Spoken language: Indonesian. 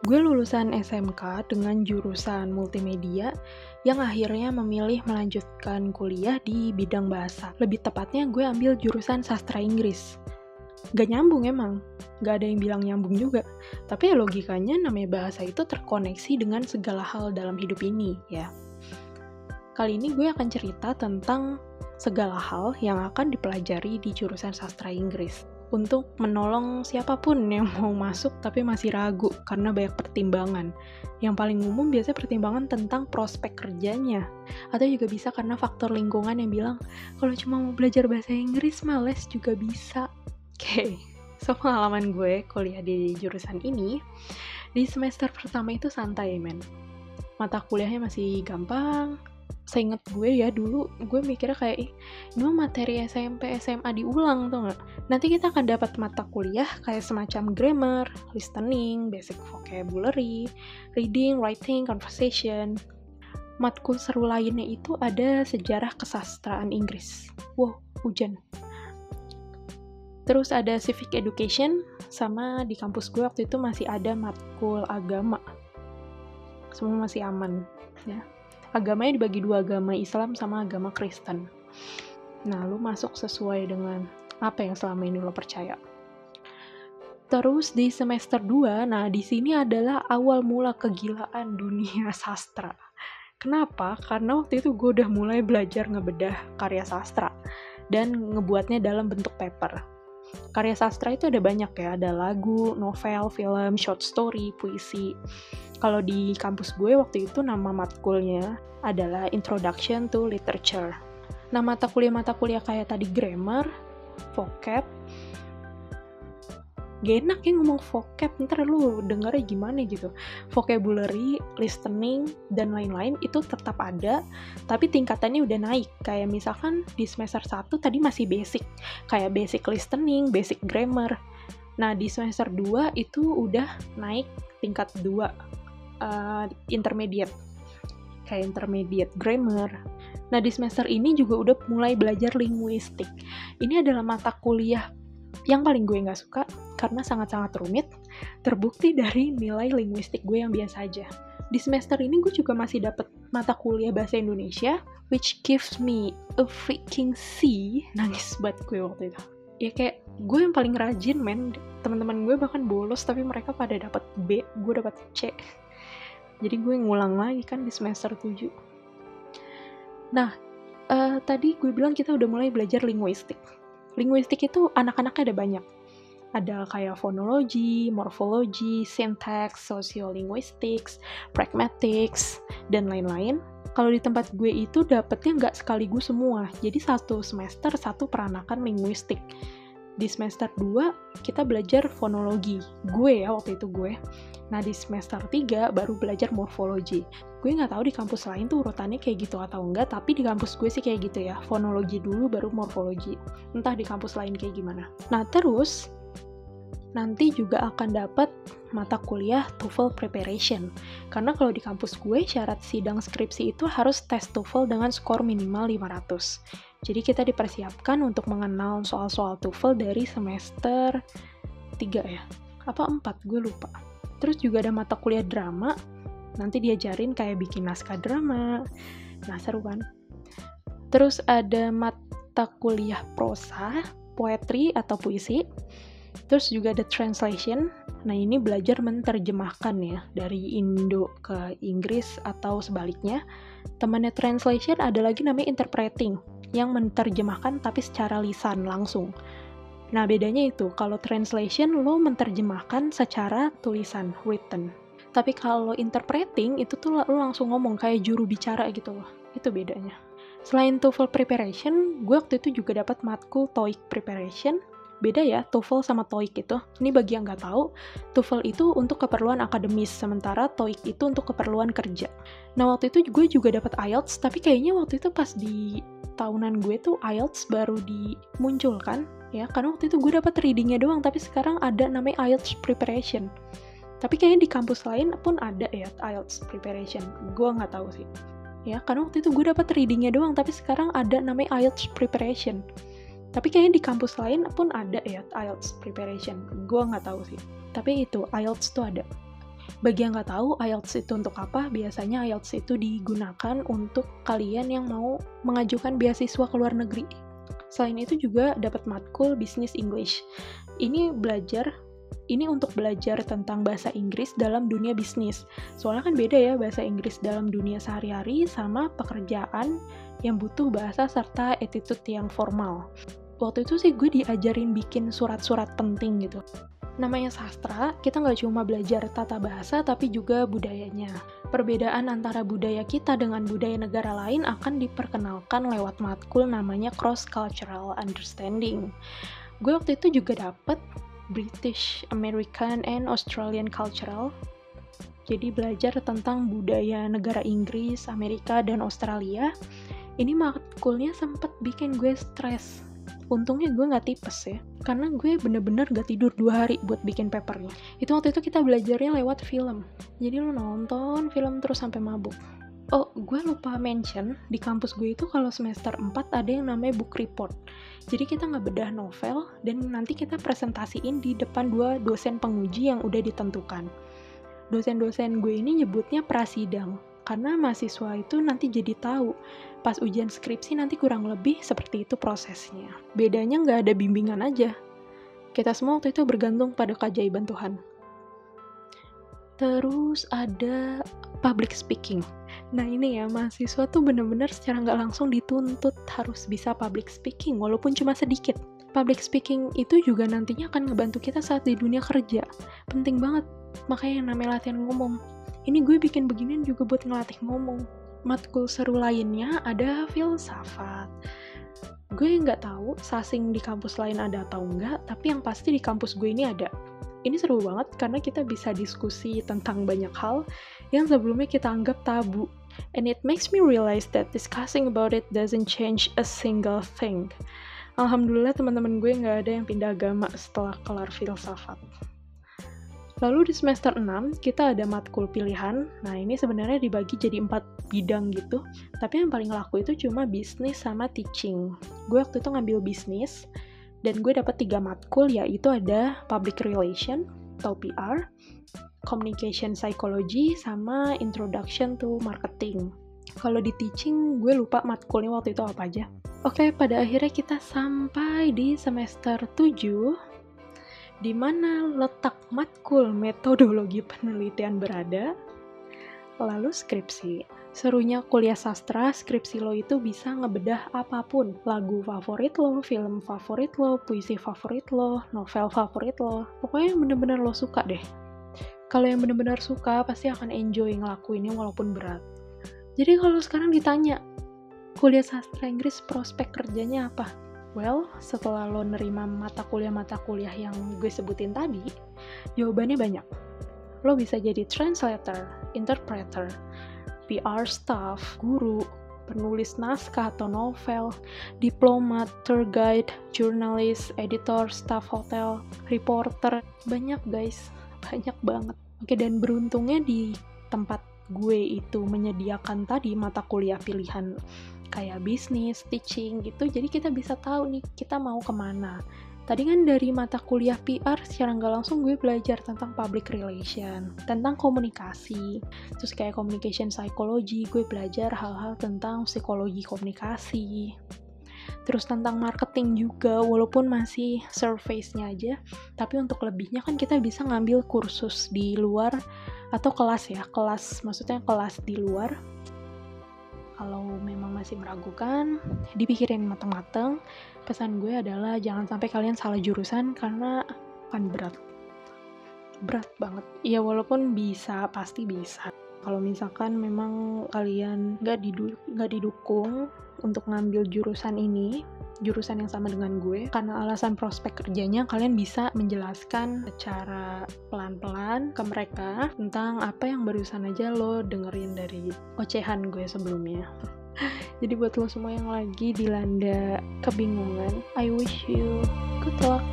Gue lulusan SMK dengan jurusan multimedia yang akhirnya memilih melanjutkan kuliah di bidang bahasa. Lebih tepatnya gue ambil jurusan sastra Inggris. Gak nyambung emang, gak ada yang bilang nyambung juga. Tapi ya logikanya namanya bahasa itu terkoneksi dengan segala hal dalam hidup ini ya. Kali ini gue akan cerita tentang segala hal yang akan dipelajari di jurusan sastra Inggris untuk menolong siapa pun yang mau masuk tapi masih ragu karena banyak pertimbangan. Yang paling umum biasanya pertimbangan tentang prospek kerjanya. Atau juga bisa karena faktor lingkungan yang bilang, kalau cuma mau belajar bahasa Inggris, males juga bisa. Oke, okay. so pengalaman gue kuliah di jurusan ini, di semester pertama itu santai, men. Mata kuliahnya masih gampang, seinget gue ya dulu gue mikirnya kayak ini mah materi SMP SMA diulang tuh nggak? Nanti kita akan dapat mata kuliah kayak semacam grammar listening basic vocabulary reading writing conversation. Matkul seru lainnya itu ada sejarah kesastraan Inggris. Wow hujan. Terus ada civic education sama di kampus gue waktu itu masih ada matkul agama. Semua masih aman ya agamanya dibagi dua agama Islam sama agama Kristen nah lu masuk sesuai dengan apa yang selama ini lo percaya Terus di semester 2, nah di sini adalah awal mula kegilaan dunia sastra. Kenapa? Karena waktu itu gue udah mulai belajar ngebedah karya sastra dan ngebuatnya dalam bentuk paper. Karya sastra itu ada banyak ya, ada lagu, novel, film, short story, puisi. Kalau di kampus gue waktu itu nama matkulnya adalah Introduction to Literature. Nah, mata kuliah-mata kuliah kayak tadi grammar, vocab, gak enak ya ngomong vocab, ntar lu dengarnya gimana gitu. Vocabulary, listening, dan lain-lain itu tetap ada, tapi tingkatannya udah naik. Kayak misalkan di semester 1 tadi masih basic, kayak basic listening, basic grammar. Nah, di semester 2 itu udah naik tingkat 2 uh, intermediate kayak intermediate grammar. Nah, di semester ini juga udah mulai belajar linguistik. Ini adalah mata kuliah yang paling gue nggak suka karena sangat-sangat rumit, terbukti dari nilai linguistik gue yang biasa aja. Di semester ini gue juga masih dapet mata kuliah bahasa Indonesia, which gives me a freaking C. Nangis banget gue waktu itu. Ya kayak gue yang paling rajin men, teman-teman gue bahkan bolos tapi mereka pada dapat B, gue dapat C jadi gue ngulang lagi kan di semester 7 nah uh, tadi gue bilang kita udah mulai belajar linguistik linguistik itu anak-anaknya ada banyak ada kayak fonologi, morfologi, syntax, sociolinguistics, pragmatics, dan lain-lain. Kalau di tempat gue itu dapetnya nggak sekaligus semua, jadi satu semester satu peranakan linguistik di semester 2 kita belajar fonologi. Gue ya waktu itu gue. Nah di semester 3 baru belajar morfologi. Gue nggak tahu di kampus lain tuh urutannya kayak gitu atau enggak, tapi di kampus gue sih kayak gitu ya. Fonologi dulu baru morfologi. Entah di kampus lain kayak gimana. Nah terus nanti juga akan dapat mata kuliah TOEFL preparation. Karena kalau di kampus gue syarat sidang skripsi itu harus tes TOEFL dengan skor minimal 500. Jadi kita dipersiapkan untuk mengenal soal-soal TOEFL dari semester 3 ya. Apa 4? Gue lupa. Terus juga ada mata kuliah drama. Nanti diajarin kayak bikin naskah drama. Nah, seru kan? Terus ada mata kuliah prosa, poetry atau puisi. Terus juga ada translation. Nah, ini belajar menerjemahkan ya dari Indo ke Inggris atau sebaliknya. Temannya translation ada lagi namanya interpreting yang menerjemahkan tapi secara lisan langsung. Nah, bedanya itu, kalau translation lo menerjemahkan secara tulisan, written. Tapi kalau interpreting, itu tuh lo langsung ngomong kayak juru bicara gitu loh. Itu bedanya. Selain TOEFL preparation, gue waktu itu juga dapat matkul TOEIC preparation, beda ya TOEFL sama TOEIC itu. Ini bagi yang nggak tahu, TOEFL itu untuk keperluan akademis, sementara TOEIC itu untuk keperluan kerja. Nah waktu itu gue juga dapat IELTS, tapi kayaknya waktu itu pas di tahunan gue tuh IELTS baru dimunculkan ya karena waktu itu gue dapat readingnya doang tapi sekarang ada namanya IELTS preparation tapi kayaknya di kampus lain pun ada ya IELTS preparation. Gue nggak tahu sih. Ya karena waktu itu gue dapat readingnya doang tapi sekarang ada namanya IELTS preparation. Tapi kayaknya di kampus lain pun ada ya IELTS preparation. Gue nggak tahu sih. Tapi itu IELTS tuh ada. Bagi yang nggak tahu IELTS itu untuk apa, biasanya IELTS itu digunakan untuk kalian yang mau mengajukan beasiswa ke luar negeri. Selain itu juga dapat matkul bisnis English. Ini belajar ini untuk belajar tentang bahasa Inggris dalam dunia bisnis. Soalnya kan beda ya bahasa Inggris dalam dunia sehari-hari sama pekerjaan yang butuh bahasa serta attitude yang formal. Waktu itu sih gue diajarin bikin surat-surat penting gitu. Namanya sastra, kita nggak cuma belajar tata bahasa tapi juga budayanya. Perbedaan antara budaya kita dengan budaya negara lain akan diperkenalkan lewat matkul namanya cross-cultural understanding. Gue waktu itu juga dapet British, American, and Australian Cultural. Jadi belajar tentang budaya negara Inggris, Amerika, dan Australia. Ini matkulnya sempat bikin gue stres. Untungnya gue nggak tipes ya, karena gue bener-bener gak tidur dua hari buat bikin papernya. Itu waktu itu kita belajarnya lewat film. Jadi lo nonton film terus sampai mabuk. Oh, gue lupa mention, di kampus gue itu kalau semester 4 ada yang namanya book report. Jadi kita nggak bedah novel, dan nanti kita presentasiin di depan dua dosen penguji yang udah ditentukan. Dosen-dosen gue ini nyebutnya prasidang, karena mahasiswa itu nanti jadi tahu pas ujian skripsi nanti kurang lebih seperti itu prosesnya. Bedanya nggak ada bimbingan aja. Kita semua waktu itu bergantung pada keajaiban Tuhan. Terus ada public speaking. Nah ini ya, mahasiswa tuh bener-bener secara nggak langsung dituntut harus bisa public speaking, walaupun cuma sedikit. Public speaking itu juga nantinya akan ngebantu kita saat di dunia kerja. Penting banget, makanya yang namanya latihan ngomong. Ini gue bikin beginian juga buat ngelatih ngomong. Matkul seru lainnya ada filsafat. Gue nggak tahu sasing di kampus lain ada atau enggak, tapi yang pasti di kampus gue ini ada ini seru banget karena kita bisa diskusi tentang banyak hal yang sebelumnya kita anggap tabu. And it makes me realize that discussing about it doesn't change a single thing. Alhamdulillah teman-teman gue nggak ada yang pindah agama setelah kelar filsafat. Lalu di semester 6, kita ada matkul pilihan. Nah, ini sebenarnya dibagi jadi empat bidang gitu. Tapi yang paling laku itu cuma bisnis sama teaching. Gue waktu itu ngambil bisnis, dan gue dapat tiga matkul yaitu ada public relation atau PR, communication psychology, sama introduction to marketing. Kalau di teaching, gue lupa matkulnya waktu itu apa aja. Oke, pada akhirnya kita sampai di semester 7, di mana letak matkul metodologi penelitian berada, lalu skripsi. Serunya kuliah sastra, skripsi lo itu bisa ngebedah apa pun. Lagu favorit lo, film favorit lo, puisi favorit lo, novel favorit lo. Pokoknya bener-bener lo suka deh. Kalau yang bener-bener suka, pasti akan enjoy ngelakuinnya walaupun berat. Jadi kalau sekarang ditanya, kuliah sastra Inggris prospek kerjanya apa? Well, setelah lo nerima mata kuliah-mata kuliah yang gue sebutin tadi, jawabannya banyak. Lo bisa jadi translator, interpreter, PR staff, guru, penulis naskah atau novel, diplomat, tour guide, jurnalis, editor, staff hotel, reporter, banyak guys, banyak banget. Oke, dan beruntungnya di tempat gue itu menyediakan tadi mata kuliah pilihan kayak bisnis, teaching gitu, jadi kita bisa tahu nih kita mau ke mana Tadi kan dari mata kuliah PR secara nggak langsung gue belajar tentang public relation, tentang komunikasi. Terus kayak communication psychology, gue belajar hal-hal tentang psikologi komunikasi. Terus tentang marketing juga, walaupun masih surface-nya aja, tapi untuk lebihnya kan kita bisa ngambil kursus di luar atau kelas ya, kelas maksudnya kelas di luar kalau memang masih meragukan, dipikirin matang-matang. Pesan gue adalah jangan sampai kalian salah jurusan karena akan berat. Berat banget. Ya walaupun bisa, pasti bisa. Kalau misalkan memang kalian gak, didu gak didukung untuk ngambil jurusan ini, jurusan yang sama dengan gue karena alasan prospek kerjanya kalian bisa menjelaskan secara pelan-pelan ke mereka tentang apa yang barusan aja lo dengerin dari ocehan gue sebelumnya. Jadi buat lo semua yang lagi dilanda kebingungan I wish you good luck